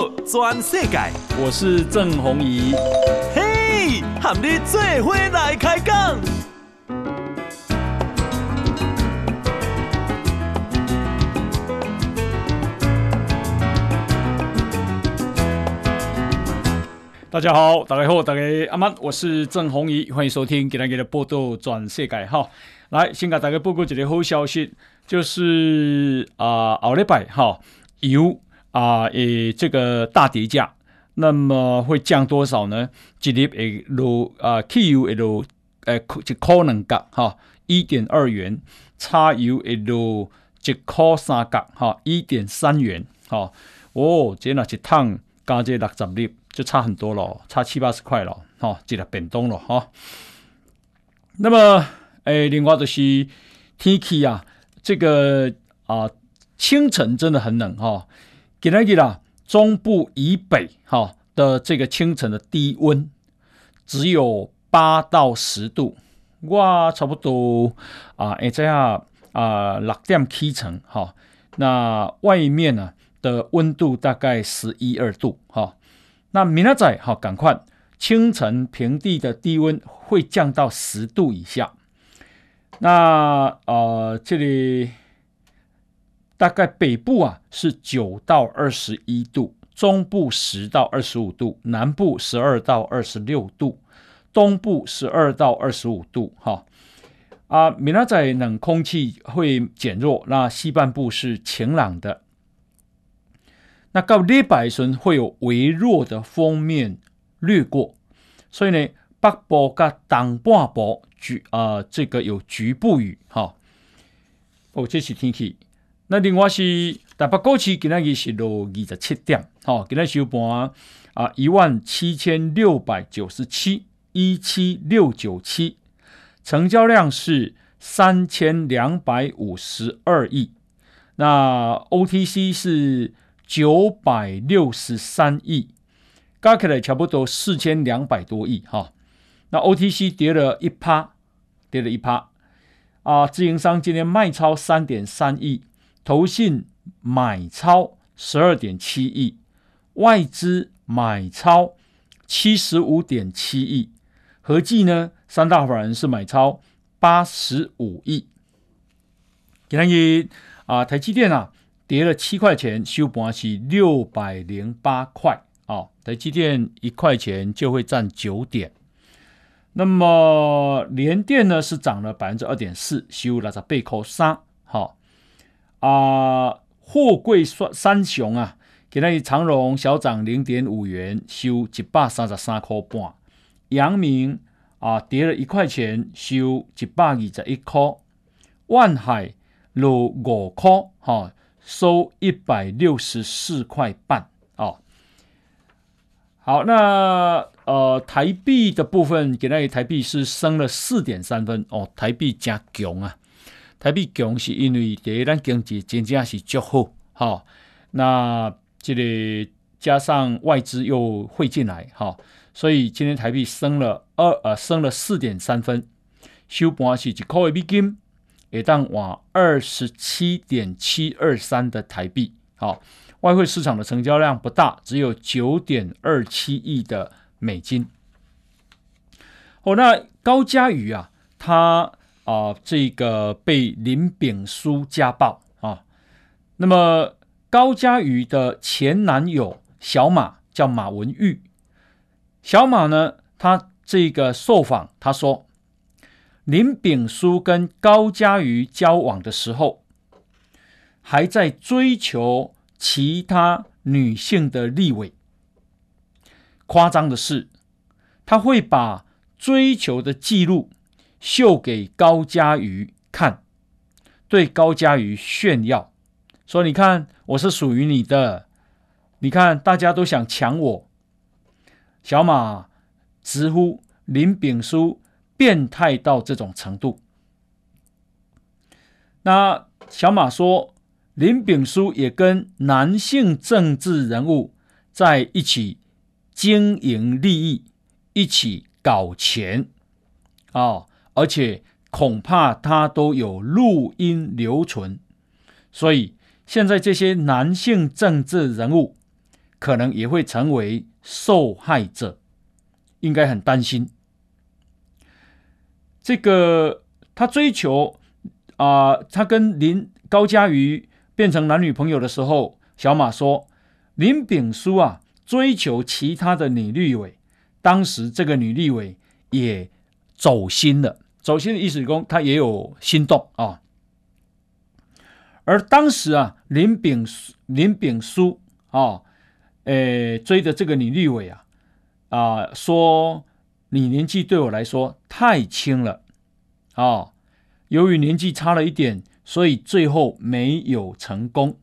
道全世界，我是郑宏仪。嘿，和你做伙来开讲。大家好，大家好，大家阿曼，我是郑宏仪，欢迎收听今天的报道全世界哈。来，先给大家报告一个好消息，就是啊，奥利拜哈油啊，诶，这个大跌价，那么会降多少呢？一日会落啊，汽油会落诶，一可能价哈，一点二元，柴油会落一可三角哈，一点三元哈。哦，这那一趟加这六十粒，就差很多了，差七八十块了哈，这个变动了哈。那么。诶，另外就是天气啊，这个啊清晨真的很冷哈。今天啦，中部以北哈的这个清晨的低温只有八到十度，哇，差不多啊，哎这样啊六点七成哈。那外面呢的温度大概十一二度哈。那明仔载哈，赶快清晨平地的低温会降到十度以下。那呃，这里大概北部啊是九到二十一度，中部十到二十五度，南部十二到二十六度，东部十二到二十五度。哈啊，明仔冷空气会减弱，那西半部是晴朗的。那到礼拜时会有微弱的锋面掠过，所以呢，北部跟东半部。局啊、这个有局部雨哈。哦，这是天气。那另外是台北股市今天也是落二十七点，哈，今天收盘啊一万七千六百九十七，一七六九七，成交量是三千两百五十二亿。那 OTC 是九百六十三亿，加起来差不多四千两百多亿哈。那 OTC 跌了一趴，跌了一趴啊！自营商今天卖超三点三亿，投信买超十二点七亿，外资买超七十五点七亿，合计呢，三大法人是买超八十五亿。今天啊，台积电啊跌了七块钱，收盘是六百零八块啊，台积电一块钱就会占九点。那么联电呢是涨了百分之二点四，收了在背扣三。好啊，货柜三三雄啊，今天长荣小涨零点五元，收一百三十三块半。阳明啊跌了一块钱，收一百二十一块。万海落五块，哈，收一百六十四块半。哦好，那呃台币的部分，给那台币是升了四点三分哦，台币加强啊，台币强是因为第一，咱经济真正是较好，哈、那这里加上外资又汇进来，哈、所以今天台币升了二呃升了四点三分，收盘是一块美金，也当往二十七点七二三的台币，好、外汇市场的成交量不大，只有九点二七亿的美金。哦，那高嘉瑜啊，他啊，这个被林炳书家暴啊。那么高嘉瑜的前男友小马叫马文玉，小马呢，他这个受访，他说林炳书跟高嘉瑜交往的时候，还在追求。其他女性的立委，夸张的是，他会把追求的记录秀给高嘉瑜看，对高嘉瑜炫耀，说：“你看，我是属于你的，你看，大家都想抢我。”小马直呼林炳书变态到这种程度。那小马说。林炳书也跟男性政治人物在一起经营利益，一起搞钱啊、哦！而且恐怕他都有录音留存，所以现在这些男性政治人物可能也会成为受害者，应该很担心。这个他追求啊、他跟林高嘉瑜变成男女朋友的时候，小马说林炳书啊追求其他的女立委，当时这个女立委也走心了，走心的意思说他也有心动啊。而当时啊，林炳林炳书啊，诶追的这个女立委啊，啊说。你年纪对我来说太轻了，啊，由于年纪差了一点，所以最后没有成功。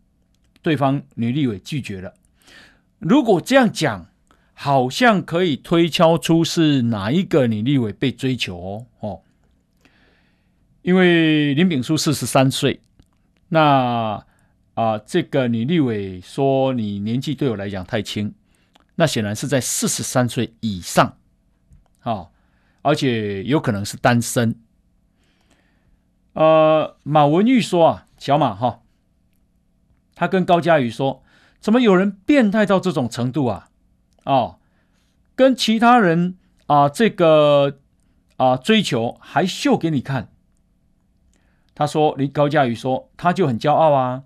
对方女立委拒绝了。如果这样讲，好像可以推敲出是哪一个女立委被追求哦。哦，因为林炳书四十三岁，那啊，这个女立委说你年纪对我来讲太轻，那显然是在四十三岁以上。啊，而且有可能是单身。呃，马文玉说啊，小马哈，他跟高嘉瑜说，怎么有人变态到这种程度啊？哦，跟其他人啊，这个啊追求还秀给你看。他说，林高嘉瑜说，他就很骄傲啊，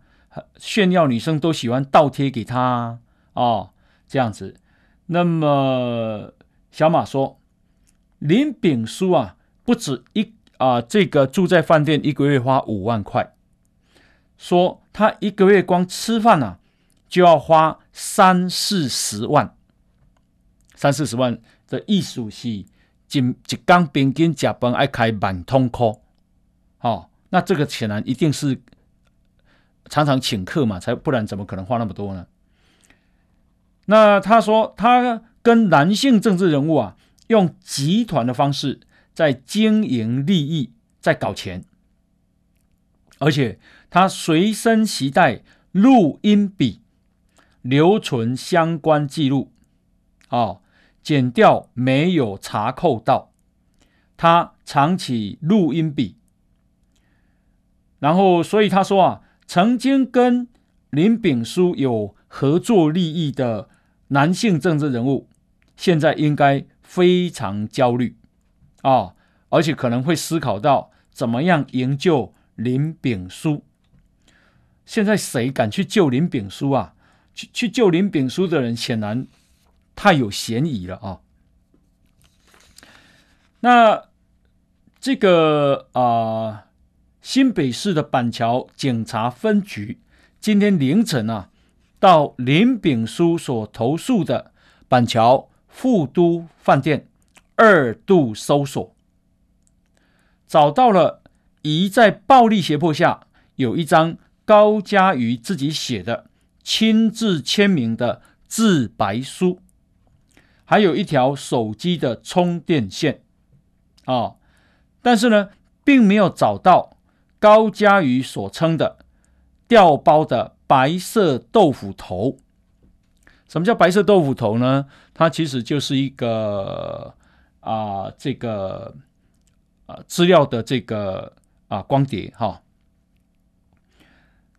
炫耀女生都喜欢倒贴给他啊，这样子。那么小马说。林炳书啊，不止一啊，这个住在饭店一个月花五万块，说他一个月光吃饭啊，就要花三四十万，三四十万的意思是，一一缸平均加班爱开满通科，哦，那这个显然一定是常常请客嘛，才不然怎么可能花那么多呢？那他说他跟男性政治人物啊。用集团的方式在经营利益，在搞钱，而且他随身携带录音笔，留存相关记录。哦，检调没有查扣到，他藏起录音笔，然后所以他说啊，曾经跟林炳书有合作利益的男性政治人物，现在应该。非常焦虑啊、而且可能会思考到怎么样营救林炳书。现在谁敢去救林炳书啊？去去救林炳书的人显然太有嫌疑了啊、那这个啊、新北市的板桥警察分局今天凌晨啊，到林炳书所投诉的板桥。富都饭店二度搜索，找到了疑在暴力胁迫下有一张高嘉瑜自己写的亲自签名的自白书，还有一条手机的充电线啊、哦，但是呢，并没有找到高嘉瑜所称的调包的白色豆腐头。什么叫白色豆腐头呢？它其实就是一个啊、这个啊资料的这个啊光碟哈。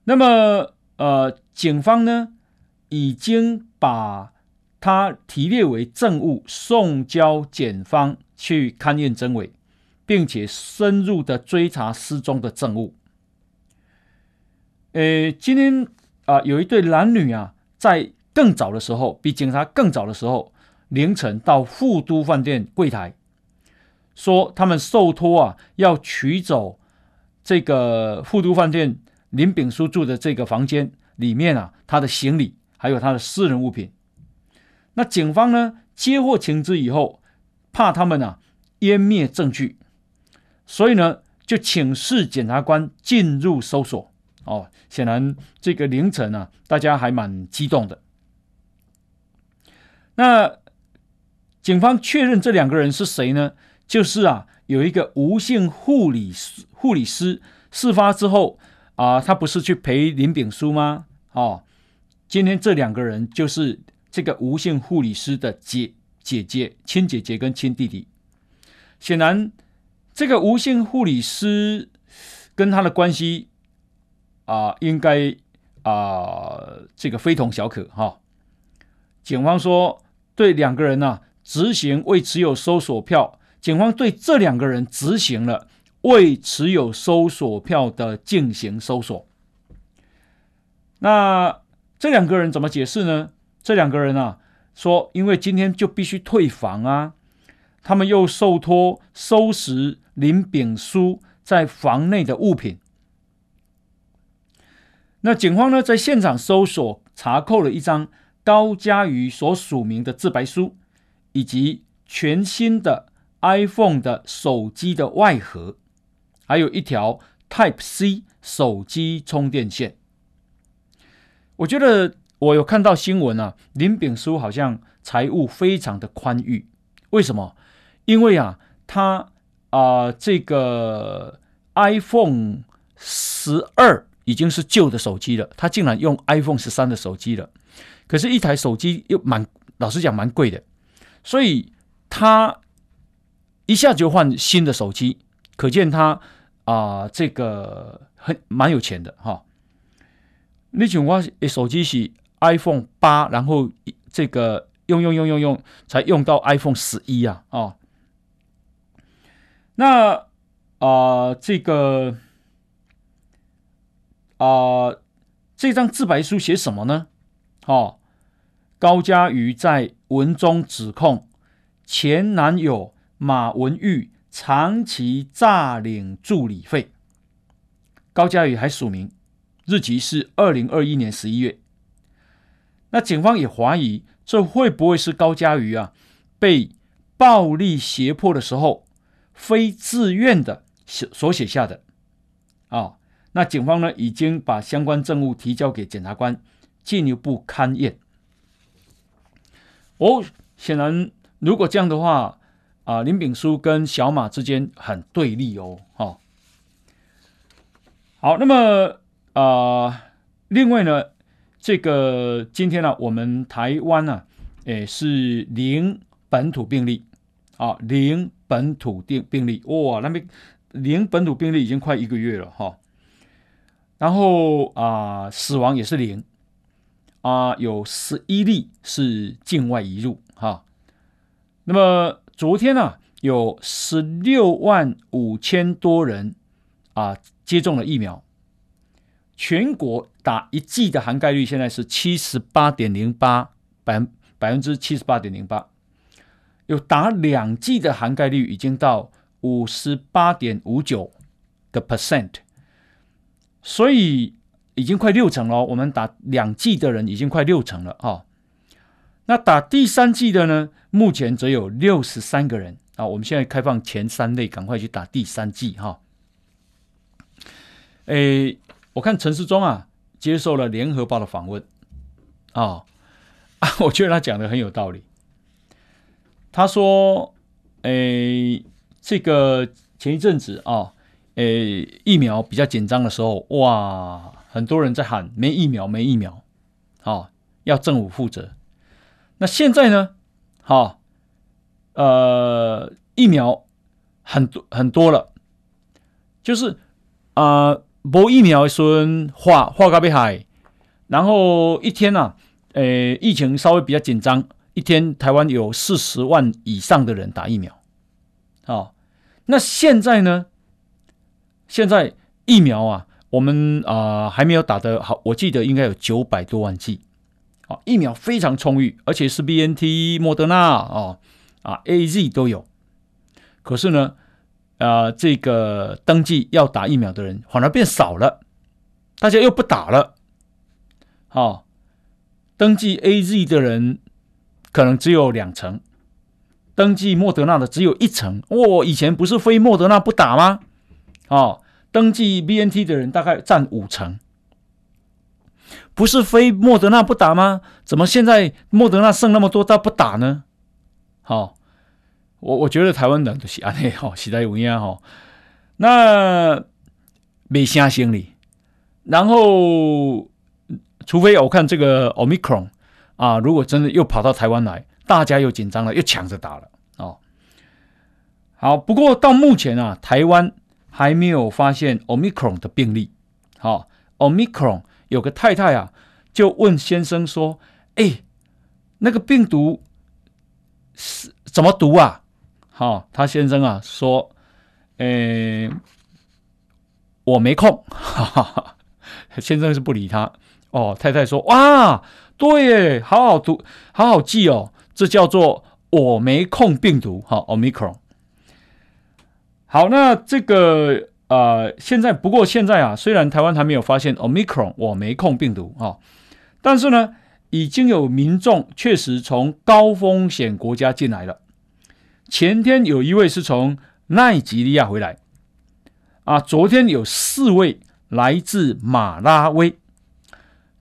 那么呃，警方呢已经把他提列为证物，送交检方去勘验真伪，并且深入的追查失踪的证物。呃，今天啊、有一对男女啊在。更早的时候，比警察更早的时候，凌晨到富都饭店柜台，说他们受托啊，要取走这个富都饭店林炳书住的这个房间里面啊，他的行李还有他的私人物品。那警方呢，接获情资以后，怕他们啊湮灭证据，所以呢，就请示检察官进入搜索。哦，显然这个凌晨啊，大家还蛮激动的。那警方确认这两个人是谁呢？就是啊，有一个吴姓护理，护理师事发之后啊，他不是去陪林炳书吗？哦，今天这两个人就是这个吴姓护理师的姐姐姐、亲姐姐跟亲弟弟。显然，这个吴姓护理师跟他的关系啊，应该啊，这个非同小可哈。警方说对两个人呢、啊、执行未持有搜索票，警方对这两个人执行了未持有搜索票的进行搜索。那这两个人怎么解释呢？这两个人啊说，因为今天就必须退房啊，他们又受托收拾林炳书在房内的物品。那警方呢，在现场搜索查扣了一张高嘉瑜所署名的自白书，以及全新的 iPhone 的手机的外盒，还有一条 Type C 手机充电线。我觉得我有看到新闻啊，林炳书好像财务非常的宽裕。为什么？因为啊，他啊、这个 iPhone 十二。已经是旧的手机了，他竟然用 iPhone 十三的手机了。可是，一台手机又蛮，老实讲蛮贵的，所以他一下就换新的手机，可见他啊、这个很蛮有钱的哈。那种话，手机是 iPhone 八，然后这个用用用用用，才用到 iPhone 十一啊啊。那啊、这个。啊、这张自白书写什么呢？哦，高嘉瑜在文中指控前男友马文玉长期诈领助理费。高嘉瑜还署名，日期是二零二一年十一月。那警方也怀疑，这会不会是高嘉瑜啊被暴力胁迫的时候非自愿的写所写下的啊？那警方呢，已经把相关证物提交给检察官进一步勘验。哦，显然如果这样的话，啊、林炳书跟小马之间很对立哦，哈、哦。好，那么啊、呃，另外呢，这个今天呢、我们台湾呢、啊，诶是零本土病例啊，零本土病病例，哇，那边零本土病例已经快一个月了，哈、然后啊、死亡也是零啊、有十一例是境外移入哈。那么昨天呢、啊，有十六万五千多人啊、接种了疫苗，全国打一剂的涵盖率现在是七十八点零八百分百分之七十八点零八，有打两剂的涵盖率已经到五十八点五九个 percent。所以已经快六成了，我们打两剂的人已经快六成了哈。那打第三剂的呢？目前只有六十三个人啊。我们现在开放前三类，赶快去打第三剂哈。诶，我看陈世忠啊接受了联合报的访问啊，我觉得他讲的很有道理。他说：“诶，这个前一阵子啊。”诶，疫苗比较紧张的时候，哇，很多人在喊没疫苗，没疫苗，好、哦，要政府负责。那现在呢？哈、呃，疫苗很多很多了，就是啊，播、疫苗的时候化化咖啡海，然后一天呢、啊，诶，疫情稍微比较紧张，一天台湾有四十万以上的人打疫苗，哦，那现在呢？现在疫苗啊，我们啊、还没有打的好，我记得应该有九百多万剂，啊，疫苗非常充裕，而且是 BNT、莫德纳啊啊 AZ 都有。可是呢，呃，这个登记要打疫苗的人反而变少了，大家又不打了。好、登记 AZ 的人可能只有两成，登记莫德纳的只有一成。哦，以前不是非莫德纳不打吗？哦。登记 BNT 的人大概占五成，不是非莫德纳不打吗？怎么现在莫德纳剩那么多，他不打呢？好、哦，我我觉得台湾人都是安内哈，时代有影哈。那没啥心理，然后除非我看这个 Omicron 啊，如果真的又跑到台湾来，大家又紧张了，又抢着打了哦。好，不过到目前啊，台湾。还没有发现 Omicron 的病例。好，Omicron 有个太太啊，就问先生说：“哎，那个病毒是怎么读啊？好、哦，他先生啊说，诶，我没空，哈哈哈。先生是不理他。哦，太太说，哇，对耶，好好读，好好记哦，这叫做我没空病毒，哈、哦，Omicron。好，那这个呃，现在不过现在啊，虽然台湾还没有发现 Omicron 我没空病毒哈、哦，但是呢，已经有民众确实从高风险国家进来了。前天有一位是从奈及利亚回来，啊，昨天有四位来自马拉维，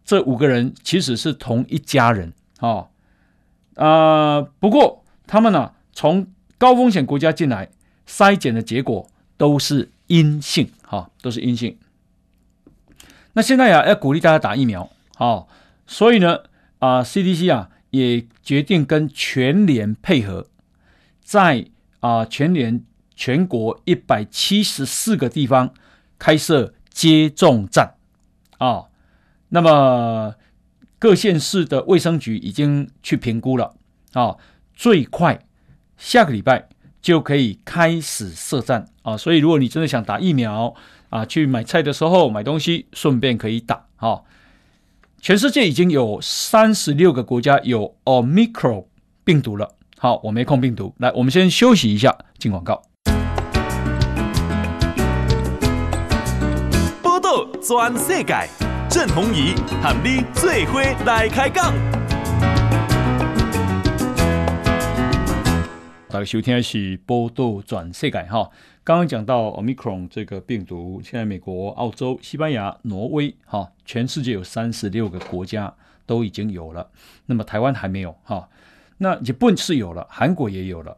这五个人其实是同一家人啊，啊，不过他们呢、从高风险国家进来，筛检的结果都是阴性，哈，都是阴性。那现在呀、要鼓励大家打疫苗，啊，所以呢，啊，CDC 啊也决定跟全联配合。在啊，全年全国一百七十四个地方开设接种站啊，那么各县市的卫生局已经去评估了啊，最快下个礼拜就可以开始设站啊，所以如果你真的想打疫苗啊，去买菜的时候买东西顺便可以打啊。全世界已经有三十六个国家有 Omicron 病毒了。好，我没空病毒。来，我们先休息一下，进广告。波道全世界，郑弘仪喊你最伙来开讲。大家收听的是波道转世界哈。刚刚讲到 Omicron 这个病毒，现在美国、澳洲、西班牙、挪威哈，全世界有三十六个国家都已经有了，那么台湾还没有哈。那日本是有了，韩国也有了。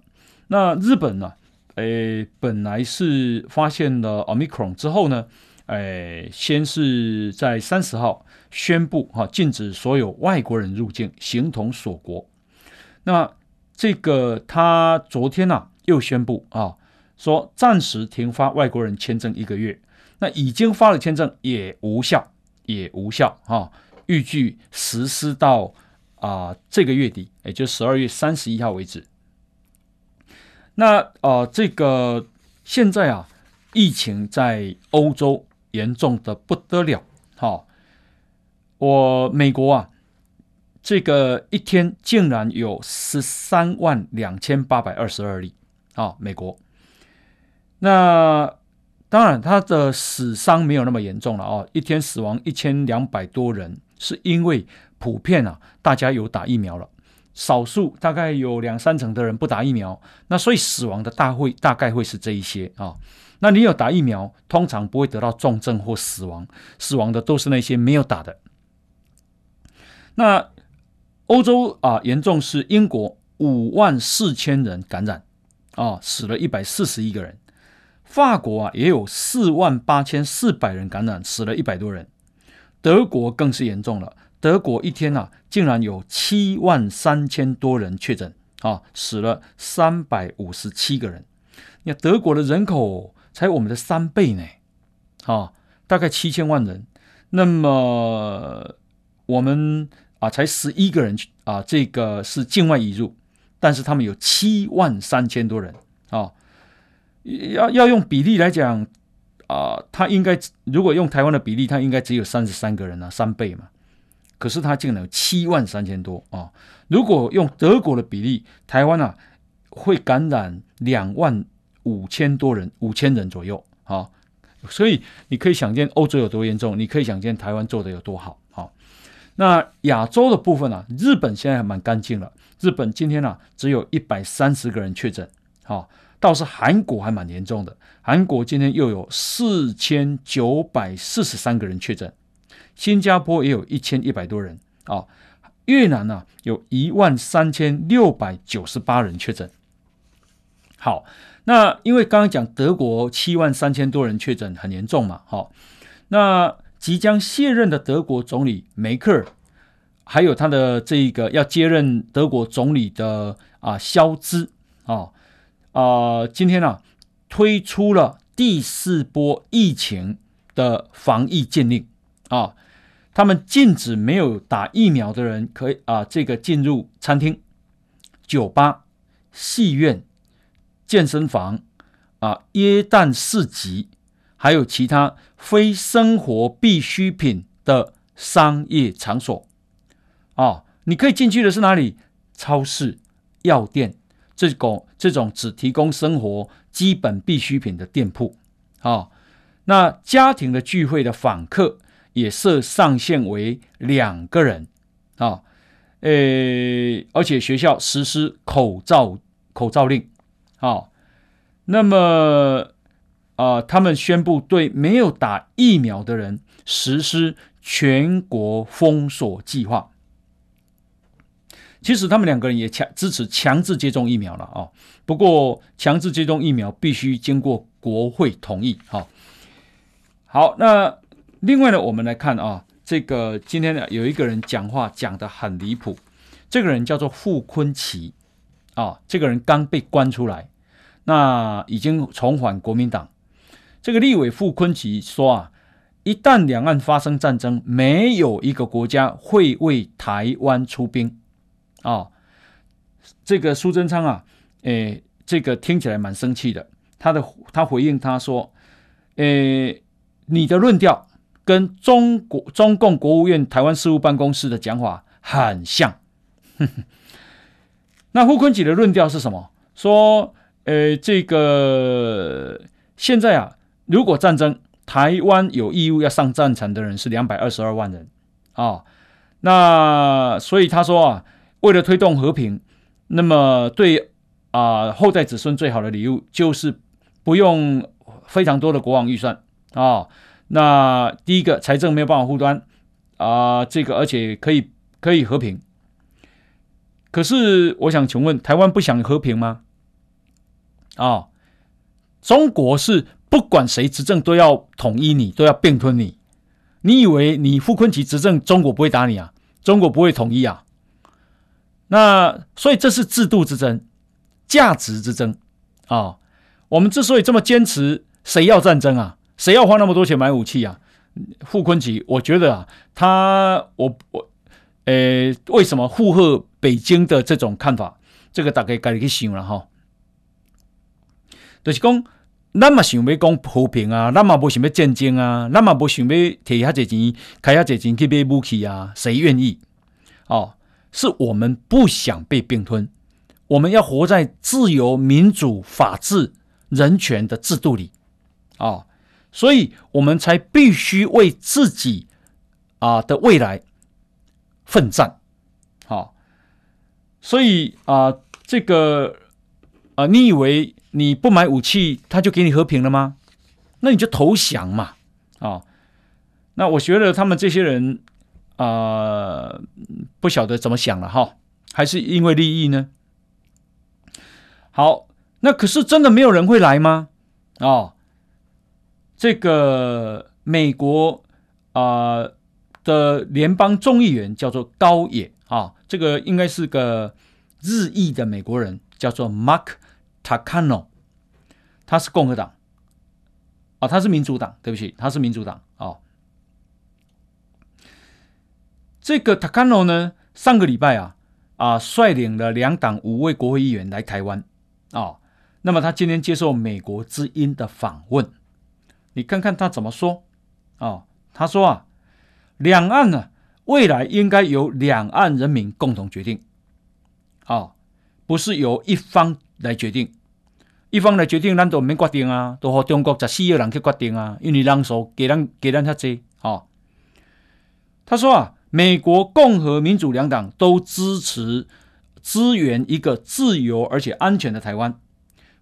那日本呢？诶，本来是发现了 Omicron 之后呢，诶，先是在三十号宣布哈，禁止所有外国人入境，形同锁国。那这个他昨天呢、啊、又宣布啊，说暂时停发外国人签证一个月。那已经发了签证也无效，也无效哈，预计实施到。啊，这个月底，也就十二月三十一号为止。那啊、呃，这个现在啊，疫情在欧洲严重的不得了。哈、我美国啊，这个一天竟然有十三万两千八百二十二例啊、美国。那当然，他的死伤没有那么严重了哦，一天死亡一千两百多人，是因为。普遍啊，大家有打疫苗了，少数大概有两三成的人不打疫苗，那所以死亡的大会大概会是这一些啊。那你有打疫苗，通常不会得到重症或死亡，死亡的都是那些没有打的。那欧洲啊，严重是英国五万四千人感染啊，死了一百四十一个人。法国啊，也有四万八千四百人感染，死了一百多人。德国更是严重了。德国一天啊，竟然有七万三千多人确诊啊，死了三百五十七个人。你看德国的人口才我们的三倍呢，啊，大概七千万人。那么我们啊，才十一个人啊，这个是境外移入，但是他们有七万三千多人啊。要要用比例来讲啊，他应该如果用台湾的比例，他应该只有三十三个人啊，三倍嘛。可是他竟然有七万三千多啊！如果用德国的比例，台湾啊会感染两万五千多人，五千人左右啊！所以你可以想见欧洲有多严重，你可以想见台湾做的有多好啊！那亚洲的部分啊，日本现在还蛮干净了。日本今天啊只有一百三十个人确诊，啊，倒是韩国还蛮严重的。韩国今天又有四千九百四十三个人确诊。新加坡也有一千一百多人啊，越南呢、啊、有一万三千六百九十八人确诊。好，那因为刚刚讲德国七万三千多人确诊很严重嘛，好，那即将卸任的德国总理梅克尔，还有他的这个要接任德国总理的啊肖兹啊啊，今天呢、啊、推出了第四波疫情的防疫禁令啊。他们禁止没有打疫苗的人可以啊，这个进入餐厅、酒吧、戏院、健身房啊、耶诞市集，还有其他非生活必需品的商业场所。啊，你可以进去的是哪里？超市、药店，这种这种只提供生活基本必需品的店铺。啊，那家庭的聚会的访客。也设上限为两个人啊，诶，而且学校实施口罩口罩令啊。那么啊，他们宣布对没有打疫苗的人实施全国封锁计划。其实他们两个人也强支持强制接种疫苗了啊。不过强制接种疫苗必须经过国会同意。哈，好，那。另外呢，我们来看啊，这个今天呢，有一个人讲话讲得很离谱，这个人叫做傅坤奇啊，这个人刚被关出来，那已经重返国民党。这个立委傅坤奇说啊，一旦两岸发生战争，没有一个国家会为台湾出兵啊。这个苏贞昌啊，诶，这个听起来蛮生气的，他的他回应他说，诶，你的论调。跟中国中共国务院台湾事务办公室的讲法很像。那傅昆萁的论调是什么？说，呃，这个现在啊，如果战争，台湾有义务要上战场的人是两百二十二万人啊、哦。那所以他说啊，为了推动和平，那么对啊、呃、后代子孙最好的礼物就是不用非常多的国防预算啊。哦那第一个财政没有办法护端啊，这个而且可以可以和平。可是我想请问，台湾不想和平吗？啊、中国是不管谁执政都要统一你，都要并吞你。你以为你傅崐萁执政，中国不会打你啊？中国不会统一啊？那所以这是制度之争，价值之争啊、我们之所以这么坚持，谁要战争啊？谁要花那么多钱买武器啊？傅昆萁，我觉得啊，他我我，呃，为什么附和北京的这种看法？这个大概该去想了哈。就是讲，咱嘛想要讲和平啊，咱嘛不想要战争啊，咱嘛不想要摕遐侪钱，开遐侪钱去买武器啊？谁愿意？哦，是我们不想被并吞，我们要活在自由、民主、法治、人权的制度里。哦所以我们才必须为自己啊的未来奋战，好，所以啊，这个啊，你以为你不买武器，他就给你和平了吗？那你就投降嘛，啊，那我觉得他们这些人啊，不晓得怎么想了哈，还是因为利益呢？好，那可是真的没有人会来吗？啊？这个美国啊、的联邦众议员叫做高野啊，这个应该是个日裔的美国人，叫做 Mark Takano，他是共和党啊，他是民主党，对不起，他是民主党啊。这个 Takano 呢，上个礼拜啊啊率领了两党五位国会议员来台湾啊，那么他今天接受美国之音的访问。你看看他怎么说、哦？他说啊，两岸呢，未来应该由两岸人民共同决定，啊、哦，不是由一方来决定，一方来决定，咱都没决定啊，都和中国十四亿人去决定啊，因为人数给咱给咱较济啊。他说啊，美国共和民主两党都支持支援一个自由而且安全的台湾，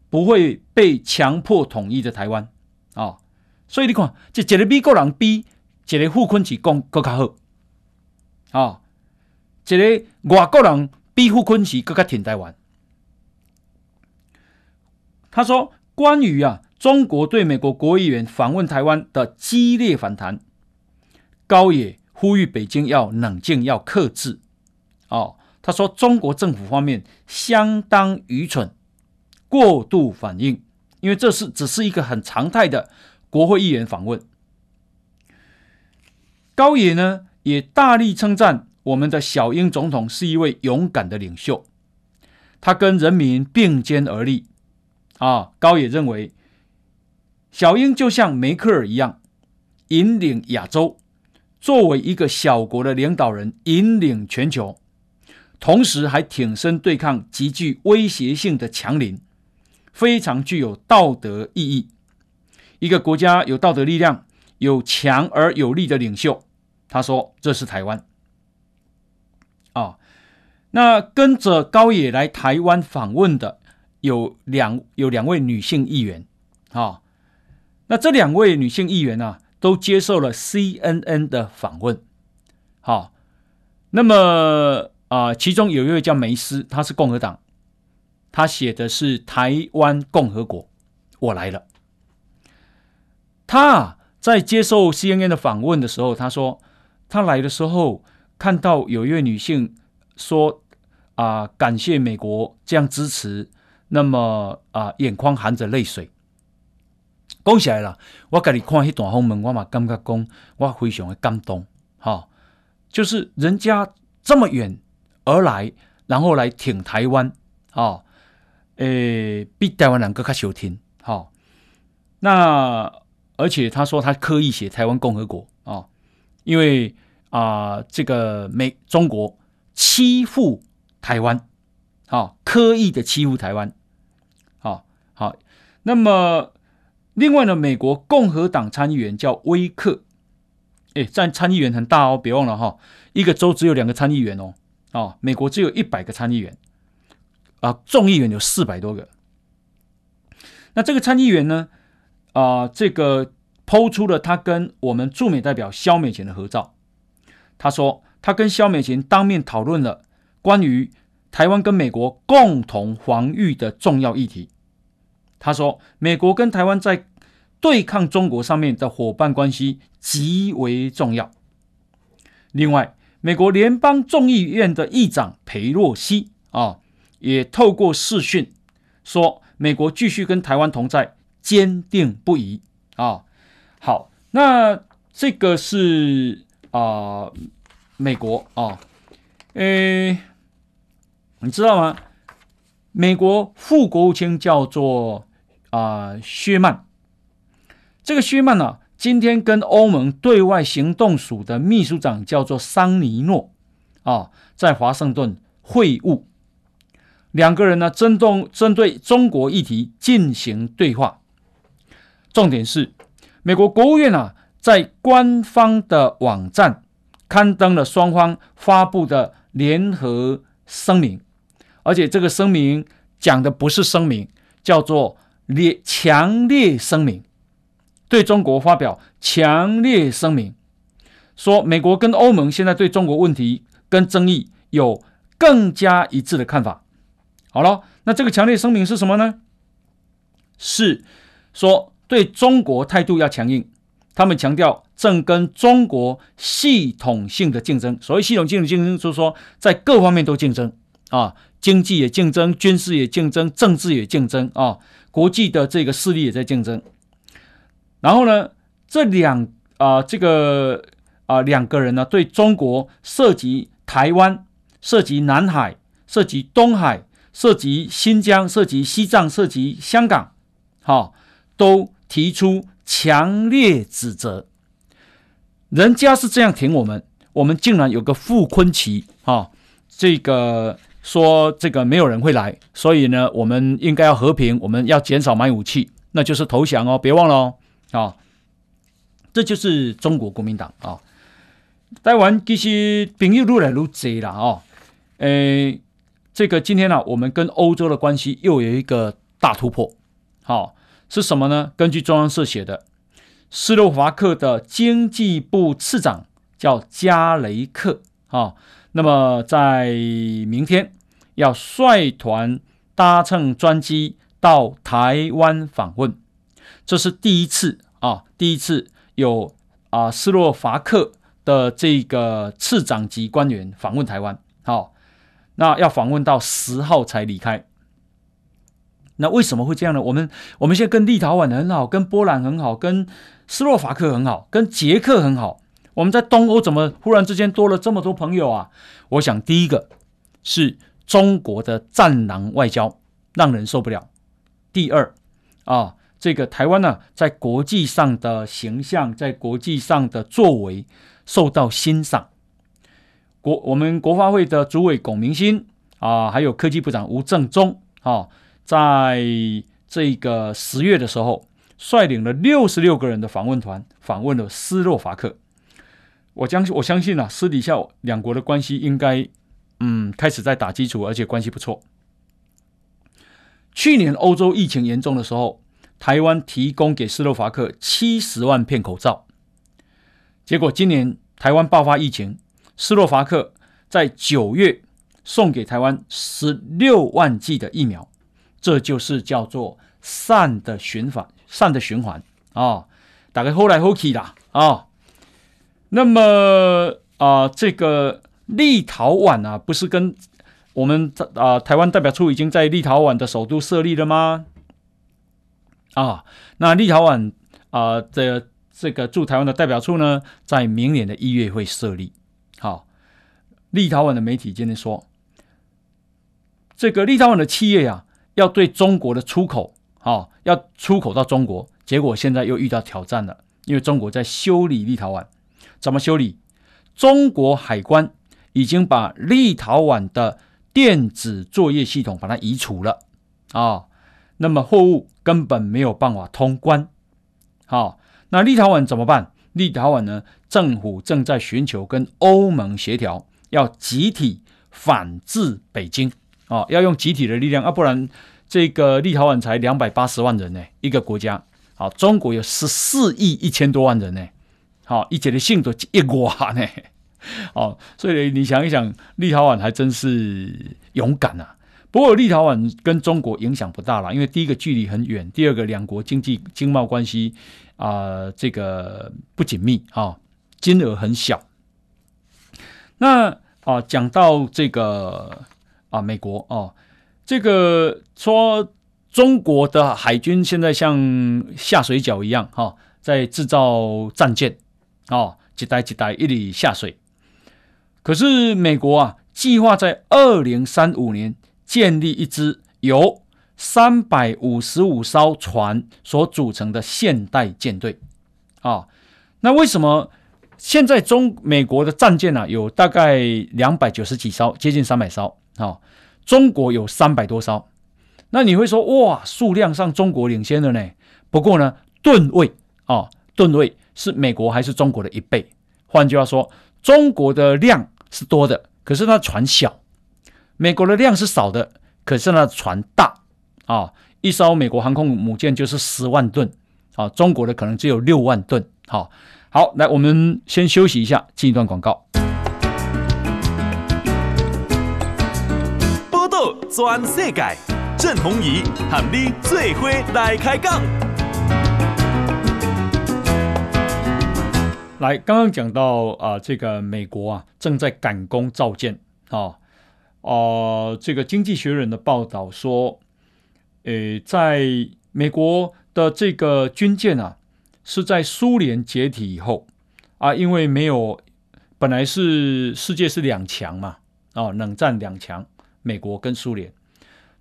不会被强迫统一的台湾啊。哦所以你看，这一个美国人比一个傅崐萁讲更加好，啊、哦，一个外国人比傅崐萁更加挺台湾。他说，关于啊中国对美国国议员访问台湾的激烈反弹，高野呼吁北京要冷静，要克制。哦，他说中国政府方面相当愚蠢，过度反应，因为这是只是一个很常态的。国会议员访问高野呢，也大力称赞我们的小英总统是一位勇敢的领袖，他跟人民并肩而立。啊，高野认为，小英就像梅克尔一样，引领亚洲，作为一个小国的领导人，引领全球，同时还挺身对抗极具威胁性的强邻，非常具有道德意义。一个国家有道德力量，有强而有力的领袖。他说：“这是台湾。”啊，那跟着高野来台湾访问的有两有两位女性议员，啊，那这两位女性议员呢、啊，都接受了 CNN 的访问。好，那么啊，其中有一位叫梅斯，她是共和党，她写的是台湾共和国，我来了。他在接受 CNN 的访问的时候，他说。他来的时候，看到有一位女性说：“啊，感谢美国这样支持。”那么啊，眼眶含着泪水。讲起来了，我给你看一段后门，我嘛感觉讲，我非常的感动。哈、就是人家这么远而来，然后来挺台湾。哦，诶，比台湾人更加收听。好、哦，那而且他说他刻意写台湾共和国啊。哦因为啊、这个美中国欺负台湾，好、哦，刻意的欺负台湾，好、哦、好。那么另外呢，美国共和党参议员叫威克，哎，占参议员很大哦，别忘了哈、哦，一个州只有两个参议员哦，哦，美国只有一百个参议员，啊，众议员有四百多个。那这个参议员呢，啊、这个。抛出了他跟我们驻美代表萧美琴的合照。他说，他跟萧美琴当面讨论了关于台湾跟美国共同防御的重要议题。他说，美国跟台湾在对抗中国上面的伙伴关系极为重要。另外，美国联邦众议院的议长裴洛西啊，也透过视讯说，美国继续跟台湾同在，坚定不移啊。好，那这个是啊、美国啊，诶，你知道吗？美国副国务卿叫做啊薛曼，这个薛曼呢、今天跟欧盟对外行动署的秘书长叫做桑尼诺啊，在华盛顿会晤，两个人呢，针对针对中国议题进行对话，重点是。美国国务院啊，在官方的网站刊登了双方发布的联合声明，而且这个声明讲的不是声明，叫做烈强烈声明，对中国发表强烈声明，说美国跟欧盟现在对中国问题跟争议有更加一致的看法。好了，那这个强烈声明是什么呢？是说。对中国态度要强硬，他们强调正跟中国系统性的竞争。所谓系统性的竞争，就是说在各方面都竞争啊，经济也竞争，军事也竞争，政治也竞争啊，国际的这个势力也在竞争。然后呢，这两啊，这个啊两个人呢，对中国涉及台湾、涉及南海、涉及东海、涉及新疆、涉及西藏、涉及香港，好、啊、都。提出强烈指责，人家是这样挺我们，我们竟然有个傅崐萁啊，这个说这个没有人会来，所以呢，我们应该要和平，我们要减少买武器，那就是投降哦，别忘了哦，啊，这就是中国国民党啊。台湾其实朋友越来越多了啊，诶，这个今天呢、我们跟欧洲的关系又有一个大突破，好。是什么呢？根据中央社写的，斯洛伐克的经济部次长叫加雷克啊，那么在明天要率团搭乘专机到台湾访问，这是第一次啊，第一次有啊斯洛伐克的这个次长级官员访问台湾。好，那要访问到十号才离开。那为什么会这样呢？我们我们现在跟立陶宛很好，跟波兰很好，跟斯洛伐克很好，跟捷克很好。我们在东欧怎么忽然之间多了这么多朋友啊？我想第一个是中国的战狼外交让人受不了。第二啊，这个台湾呢，在国际上的形象，在国际上的作为受到欣赏。国我们国发会的主委龚明鑫啊，还有科技部长吴政忠啊，在这个十月的时候，率领了六十六个人的访问团访问了斯洛伐克。我相，我相信啊，私底下两国的关系应该，嗯，开始在打基础，而且关系不错。去年欧洲疫情严重的时候，台湾提供给斯洛伐克七十万片口罩，结果今年台湾爆发疫情，斯洛伐克在九月送给台湾十六万剂的疫苗，这就是叫做善的循环，善的循环啊，大概后来后去啦啊。那么啊、这个立陶宛啊，不是跟我们啊、台湾代表处已经在立陶宛的首都设立了吗？啊，那立陶宛啊的、这个驻台湾的代表处呢，在明年的一月会设立。好，立陶宛的媒体今天说，这个立陶宛的企业呀、啊，要对中国的出口，啊，要出口到中国，结果现在又遇到挑战了，因为中国在修理立陶宛。怎么修理？中国海关已经把立陶宛的电子作业系统把它移除了啊，那么货物根本没有办法通关。好，那立陶宛怎么办？立陶宛呢？政府正在寻求跟欧盟协调，要集体反制北京哦，要用集体的力量啊，不然这个立陶宛才两百八十万人呢，一个国家。好，中国有十四亿一千多万人呢。好，一切的信都一挂呢。哦，所以你想一想，立陶宛还真是勇敢啊。不过立陶宛跟中国影响不大了，因为第一个距离很远，第二个两国经济经贸关系啊、呃，这个不紧密啊、金额很小。那啊，讲到这个啊，美国哦，这个说中国的海军现在像下水饺一样哈、哦，在制造战舰。哦，一代一代一里下水。可是美国啊，计划在二零三五年建立一支由三百五十五艘船所组成的现代舰队。啊、那为什么现在中美国的战舰呢、有大概两百九十几艘，接近三百艘？啊、哦，中国有三百多艘。那你会说哇，数量上中国领先了呢？不过呢，吨位啊，吨位。是美国还是中国的一倍？换句话说，中国的量是多的，可是它船小；美国的量是少的，可是它船大啊。一艘美国航空母舰就是十万吨啊，中国的可能只有六万吨。好，好，来，我们先休息一下，进一段广告。报道全世界，郑弘仪喊你最伙来开讲。来，刚刚讲到啊、呃，这个美国啊正在赶工造舰啊，哦、呃，这个《经济学人》的报道说，诶，在美国的这个军舰啊，是在苏联解体以后啊，因为没有本来是世界是两强嘛，啊，冷战两强，美国跟苏联，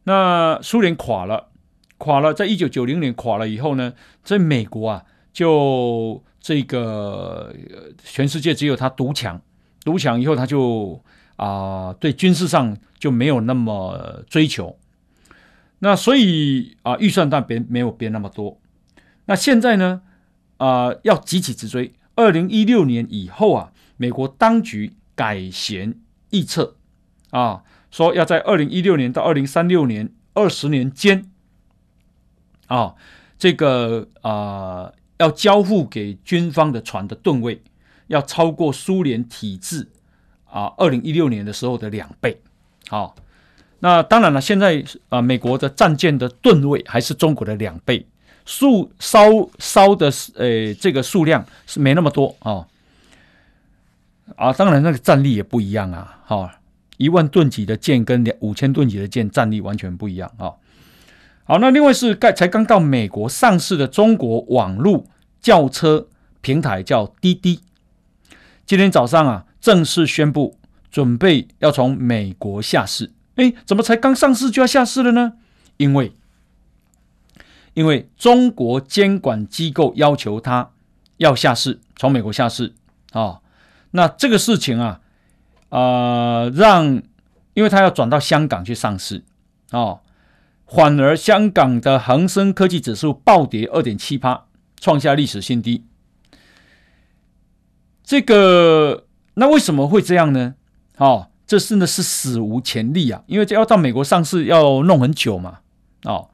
那苏联垮了，垮了，在一九九零年垮了以后呢，在美国啊就。这个全世界只有他独强，独强以后他就啊、对军事上就没有那么追求，那所以啊、预算但别没有别那么多。那现在呢、呃，要急起直追。二零一六年以后啊，美国当局改弦易辙啊，说要在二零一六年到二零三六年二十年间啊，这个啊。要交付给军方的船的吨位要超过苏联体制啊，二零一六年的时候的两倍。好，那当然了，现在啊，美国的战舰的吨位还是中国的两倍，数烧烧的呃这个数量是没那么多啊。啊，当然那个战力也不一样啊。哈，一万吨级的舰跟两五千吨级的舰战力完全不一样啊。好，那另外是刚才刚到美国上市的中国网络轿车平台叫滴滴。今天早上啊，正式宣布准备要从美国下市。哎，怎么才刚上市就要下市了呢？因为，因为中国监管机构要求他要下市，从美国下市啊、那这个事情啊，呃，让，因为他要转到香港去上市啊、反而香港的恒生科技指数暴跌二点七八，创下历史新低。这个，那为什么会这样呢？哦，这真的是史无前例啊！因为这要到美国上市要弄很久嘛。哦，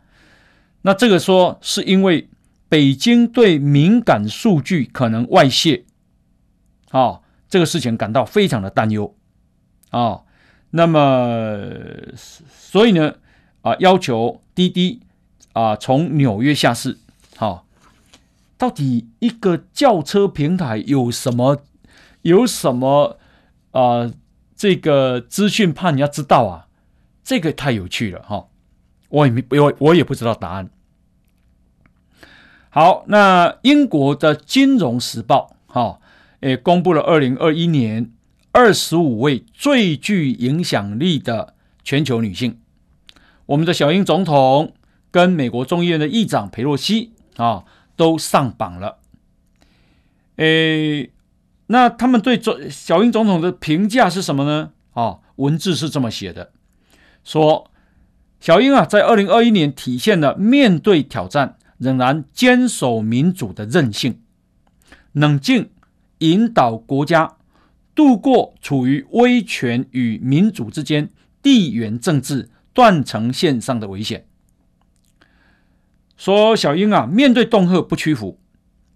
那这个说是因为北京对敏感数据可能外泄，哦，这个事情感到非常的担忧。哦，那么所以呢，啊，要求滴滴啊从纽约下市。好、到底一个轿车平台有什么有什么啊、这个资讯怕你要知道啊，这个太有趣了哈、哦！我也没我我也不知道答案。好，那英国的《金融时报》哈、哦，也公布了二零二一年二十五位最具影响力的全球女性。我们的小英总统跟美国众议院的议长佩洛西啊。都上榜了，诶，那他们对总小英总统的评价是什么呢？啊，文字是这么写的：说小英啊，在二零二一年体现了面对挑战仍然坚守民主的韧性，冷静引导国家度过处于威权与民主之间地缘政治断层线上的危险。说小英啊，面对恫吓不屈服，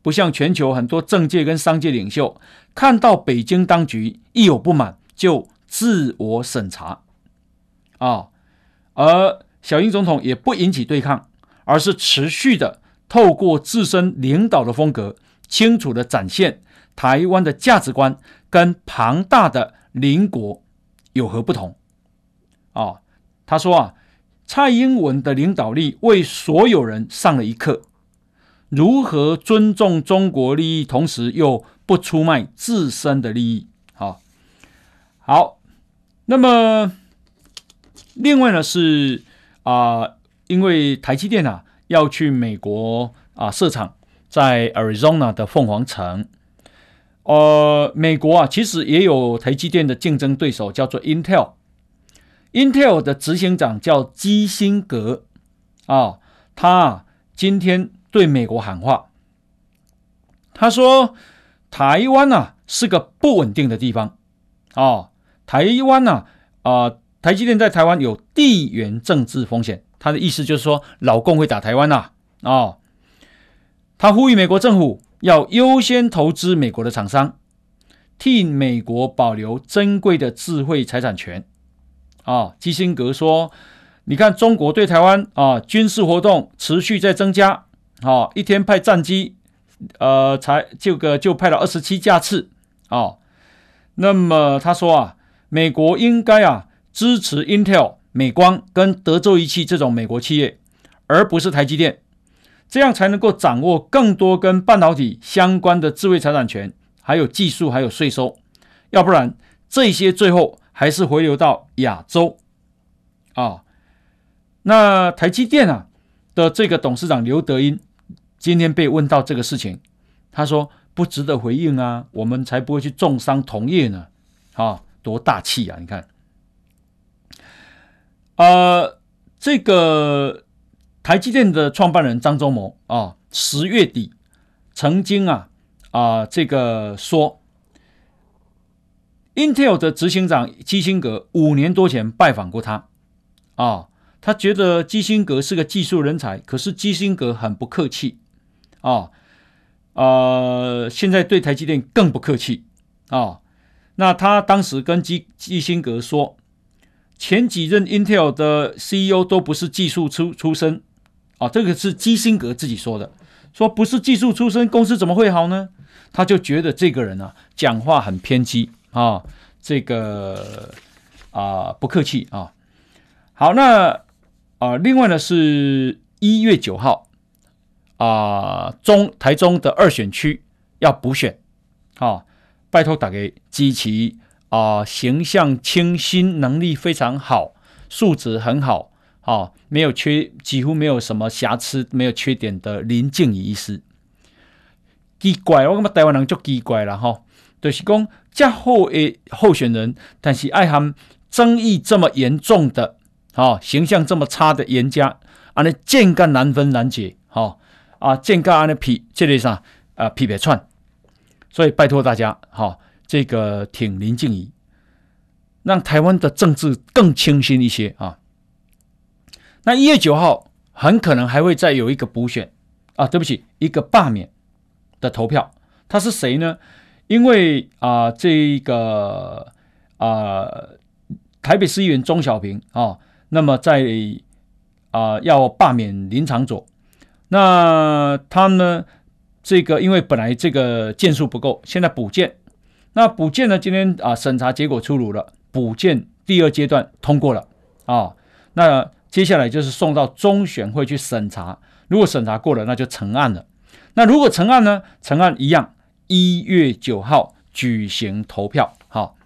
不像全球很多政界跟商界领袖，看到北京当局一有不满就自我审查啊，而小英总统也不引起对抗，而是持续的透过自身领导的风格，清楚的展现台湾的价值观跟庞大的邻国有何不同啊。他说啊。蔡英文的领导力为所有人上了一课，如何尊重中国利益，同时又不出卖自身的利益。好，好，那么另外呢是啊、因为台积电啊要去美国啊设厂，在 Arizona 的凤凰城。呃，美国啊其实也有台积电的竞争对手，叫做 Intel。Intel 的执行长叫基辛格啊，他今天对美国喊话，他说：“台湾、啊、是个不稳定的地方啊，台湾呐啊，台积电在台湾有地缘政治风险。”他的意思就是说，老共会打台湾呐啊。他呼吁美国政府要优先投资美国的厂商，替美国保留珍贵的智慧财产权。啊，基辛格说：“你看，中国对台湾啊军事活动持续在增加，啊，一天派战机，呃，才这个就派了二十七架次，啊，那么他说啊，美国应该啊支持 Intel、美光跟德州仪器这种美国企业，而不是台积电，这样才能够掌握更多跟半导体相关的智慧财产权，还有技术，还有税收，要不然这些最后。”还是回流到亚洲啊？那台积电啊的这个董事长刘德音今天被问到这个事情，他说不值得回应啊，我们才不会去重伤同业呢。啊，多大气啊！你看，呃，这个台积电的创办人张忠谋啊，十月底曾经啊啊这个说。Intel 的执行长基辛格五年多前拜访过他，啊，他觉得基辛格是个技术人才，可是基辛格很不客气，啊，呃，现在对台积电更不客气，啊，那他当时跟基基辛格说，前几任 Intel 的 CEO 都不是技术出出身，啊，这个是基辛格自己说的，说不是技术出身，公司怎么会好呢？他就觉得这个人啊，讲话很偏激。啊，这个啊不客气啊。好，那啊，另外呢是一月九号啊，中台中的二选区要补选啊，拜托大家支持啊、呃，形象清新，能力非常好，素质很好，啊、哦，没有缺，几乎没有什么瑕疵，没有缺点的林静仪医师。奇怪，我感觉台湾人就奇怪了哈，就是讲这好的候选人，但是爱含争议这么严重的，哈，形象这么差的颜家，安尼见干难分难解，哈，啊，见干安尼皮这类上啊皮皮串，所以拜托大家，哈，这个挺林静怡，让台湾的政治更清新一些啊。那一月九号很可能还会再有一个补选啊，对不起，一个罢免。的投票，他是谁呢？因为啊、这个啊、台北市议员钟小平啊、那么在啊、要罢免林长佐，那他呢，这个因为本来这个件数不够，现在补件，那补件呢，今天啊审查结果出炉了，补件第二阶段通过了啊、那接下来就是送到中选会去审查，如果审查过了，那就成案了。那如果成案呢？成案一样，一月九号举行投票。好，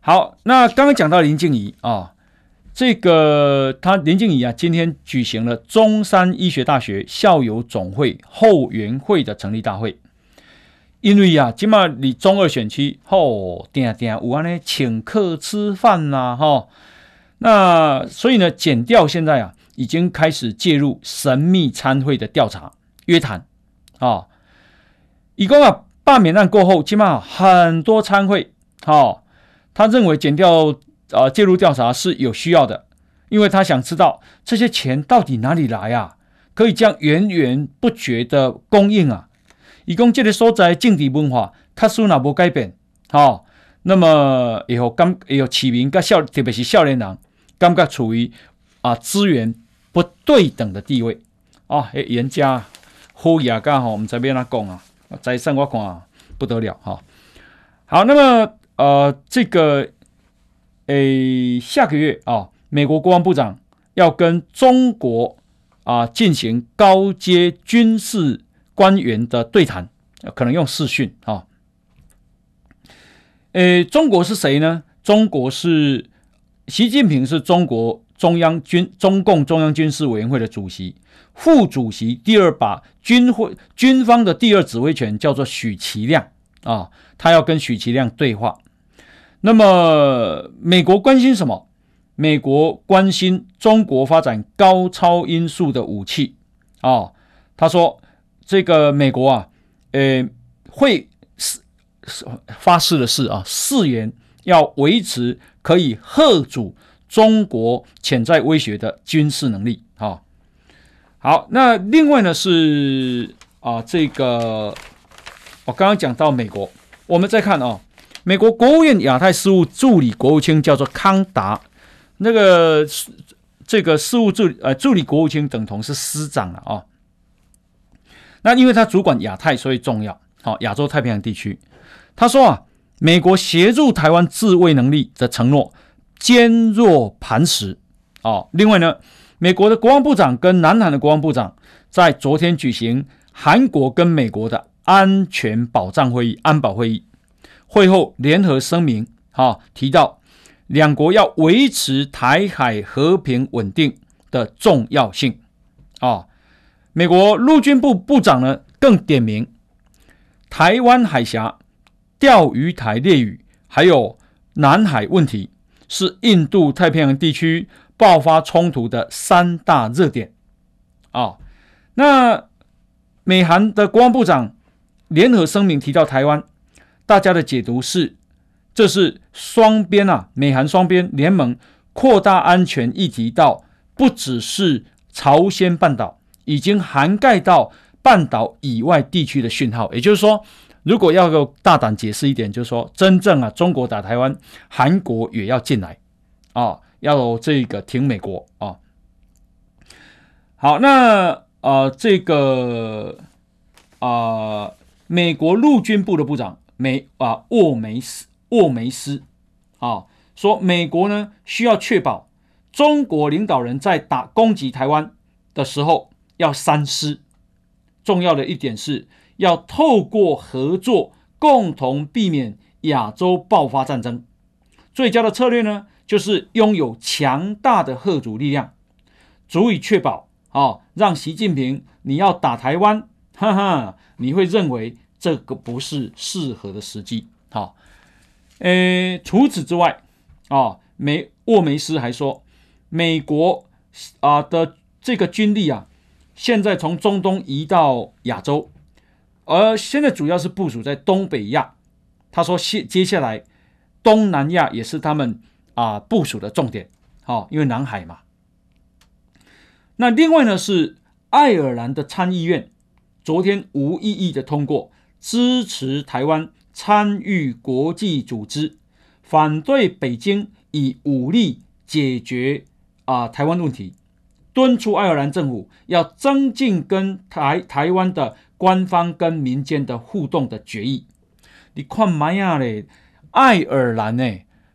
好。那刚刚讲到林静怡啊，这个他林静怡啊，今天举行了中山医学大学校友总会后援会的成立大会。因为啊，今嘛你中二选区后，定定有安呢请客吃饭呐、啊，哈。那所以呢，检调现在啊，已经开始介入神秘参会的调查。约谈啊，一共啊，罢免案过后，起码很多参会，哦，他认为检调啊介入调查是有需要的，因为他想知道这些钱到底哪里来啊，可以这样源源不绝的供应啊。伊讲，即个所在政治文化，他说那不改变，吼，那么以后感以后市民甲少，特别是少年人，感觉处于啊资源不对等的地位啊，诶，严家。好雅噶哈，我们这边来讲啊，财产我看啊不得了哈。好，那么呃，这个诶，下个月啊，美国国防部长要跟中国啊进行高阶军事官员的对谈，可能用视讯啊。诶，中国是谁呢？中国是习近平，是中国中央军中共中央军事委员会的主席。副主席第二把军会军方的第二指挥权叫做许其亮啊，他要跟许其亮对话。那么美国关心什么？美国关心中国发展高超音速的武器啊。他说这个美国啊，呃，会誓发誓的是啊，誓言要维持可以吓阻中国潜在威胁的军事能力啊。好，那另外呢是啊，这个我刚刚讲到美国，我们再看啊，美国国务院亚太事务助理国务卿叫做康达，那个这个事务助理呃助理国务卿等同是司长了啊。那因为他主管亚太，所以重要。好，亚洲太平洋地区，他说啊，美国协助台湾自卫能力的承诺坚若磐石啊。另外呢。美国的国防部长跟南韩的国防部长在昨天举行韩国跟美国的安全保障会议（安保会议）。会后联合声明，哈提到两国要维持台海和平稳定的重要性。啊，美国陆军部部长呢更点名台湾海峡、钓鱼台列屿，还有南海问题是印度太平洋地区。爆发冲突的三大热点啊、那美韩的国防部长联合声明提到台湾，大家的解读是，这是双边啊，美韩双边联盟扩大安全议题到不只是朝鲜半岛，已经涵盖到半岛以外地区的讯号。也就是说，如果要够大胆解释一点，就是说，真正啊，中国打台湾，韩国也要进来啊。要这个挺美国啊，好，那、呃，这个啊、呃，美国陆军部的部长梅啊沃梅斯沃梅斯啊说，美国呢需要确保中国领导人在打攻击台湾的时候要三思，重要的一点是要透过合作共同避免亚洲爆发战争。最佳的策略呢，就是拥有强大的吓阻力量，足以确保啊、哦，让习近平你要打台湾，哈哈，你会认为这个不是适合的时机。好、哦，呃，除此之外，啊、哦，梅沃梅斯还说，美国啊的这个军力啊，现在从中东移到亚洲。而现在主要是部署在东北亚，他说接接下来东南亚也是他们啊部署的重点，好，因为南海嘛。那另外呢是爱尔兰的参议院昨天无异议的通过支持台湾参与国际组织，反对北京以武力解决啊台湾问题，敦促爱尔兰政府要增进跟台台湾的。官方跟民间的互动的决议，你看嘛呀嘞，爱尔兰呢，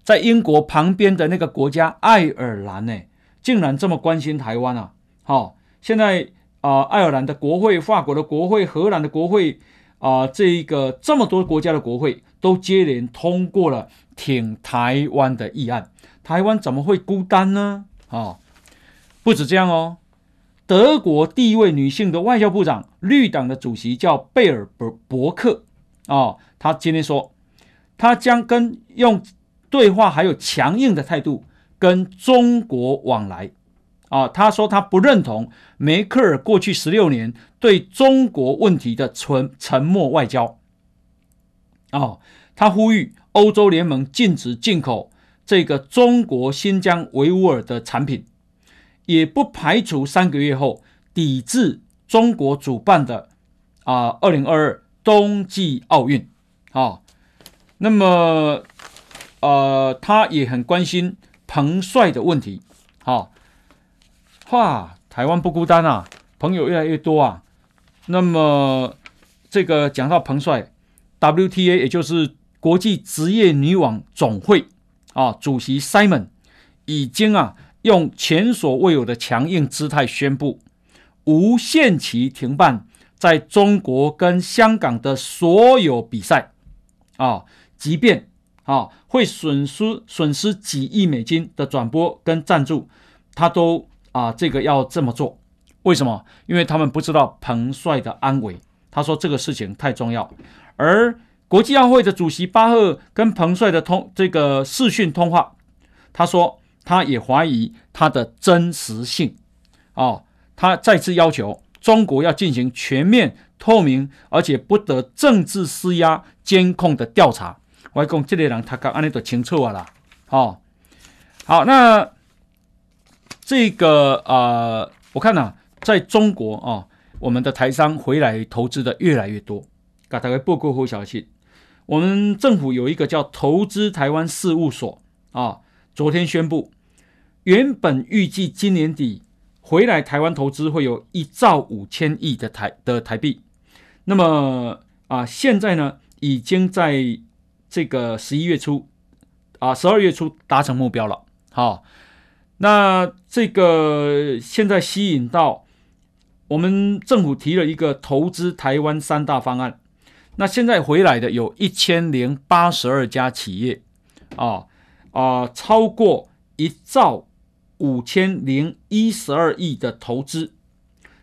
在英国旁边的那个国家爱尔兰呢，竟然这么关心台湾啊！好、哦，现在啊、呃，爱尔兰的国会、法国的国会、荷兰的国会啊、呃，这一个这么多国家的国会都接连通过了挺台湾的议案，台湾怎么会孤单呢？啊、哦，不止这样哦。德国第一位女性的外交部长，绿党的主席叫贝尔伯伯克，哦，他今天说，他将跟用对话还有强硬的态度跟中国往来，啊、他说他不认同梅克尔过去十六年对中国问题的沉沉默外交，哦，他呼吁欧洲联盟禁止进口这个中国新疆维吾尔的产品。也不排除三个月后抵制中国主办的啊二零二二冬季奥运，啊，那么呃，他也很关心彭帅的问题，好，哇，台湾不孤单啊，朋友越来越多啊。那么这个讲到彭帅，WTA 也就是国际职业女网总会啊主席 Simon 已经啊。用前所未有的强硬姿态宣布，无限期停办在中国跟香港的所有比赛，啊，即便啊会损失损失几亿美金的转播跟赞助，他都啊这个要这么做。为什么？因为他们不知道彭帅的安危。他说这个事情太重要。而国际奥会的主席巴赫跟彭帅的通这个视讯通话，他说。他也怀疑他的真实性，哦，他再次要求中国要进行全面、透明，而且不得政治施压、监控的调查。我讲这类人，他刚安尼都清楚啊啦，哦，好，那这个呃，我看呐、在中国啊、我们的台商回来投资的越来越多。给大家报告好消息，我们政府有一个叫投资台湾事务所啊、昨天宣布。原本预计今年底回来台湾投资会有一兆五千亿的台的台币，那么啊，现在呢已经在这个十一月初啊十二月初达成目标了。好，那这个现在吸引到我们政府提了一个投资台湾三大方案，那现在回来的有一千零八十二家企业啊啊，超过一兆。五千零一十二亿的投资，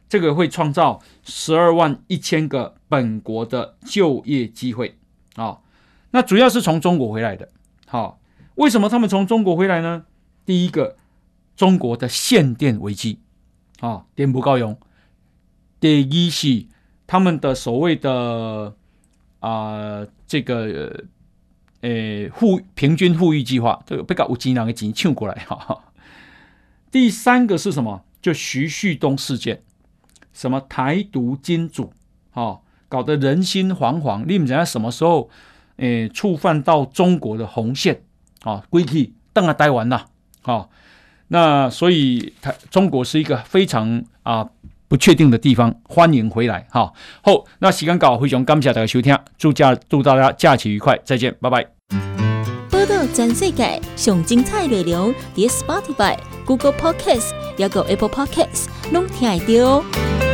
这个会创造十二万一千个本国的就业机会啊！那主要是从中国回来的。好，为什么他们从中国回来呢？第一个，中国的限电危机啊，电不够用。第一是他们的所谓的啊，这个呃富平均富裕计划，这个被搞有钱人的钱抢过来哈。第三个是什么？就徐旭东事件，什么台独金主，哦，搞得人心惶惶。你们讲什么时候，诶，触犯到中国的红线啊？归去等啊，待完了，好，那所以台中国是一个非常啊不确定的地方，欢迎回来，哈。好，那时间到，非常感谢大家收听，祝假祝大家假期愉快，再见，拜拜。报道全世界上精彩内容，伫 Spotify。Google Podcast，还有 Apple Podcast，拢听得到。